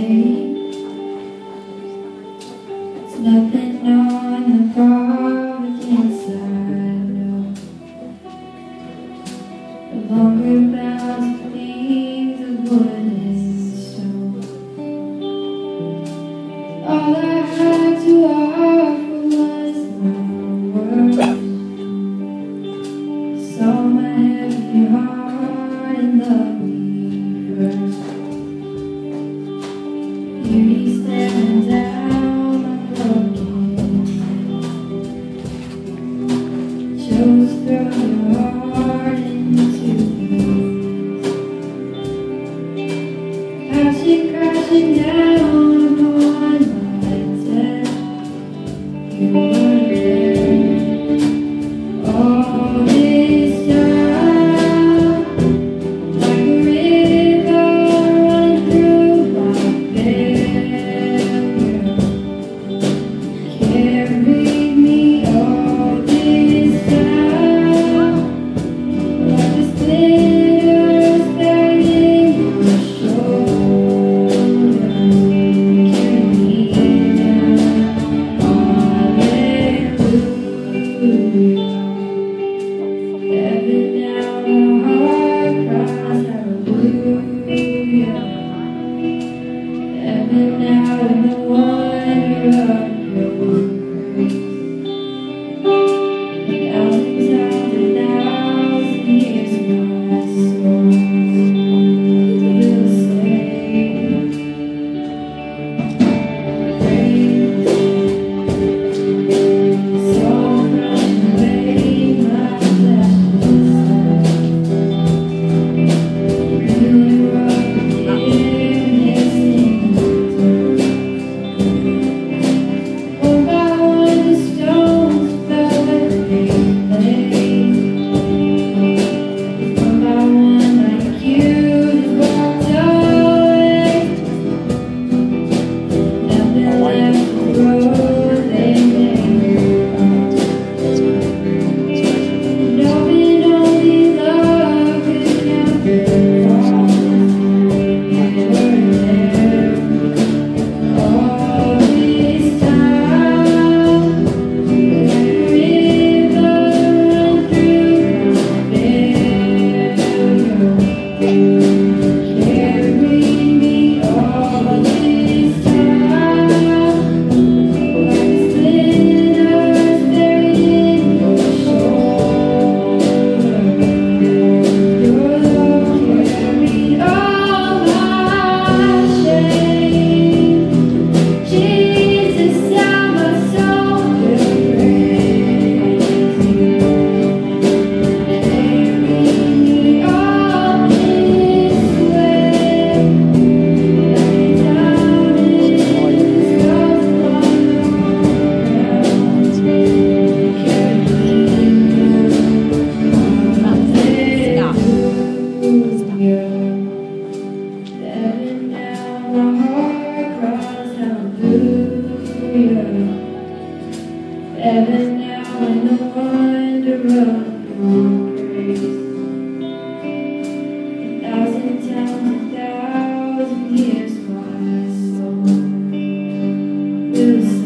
There's nothing on the public inside, no. The longer kasih kasihnya is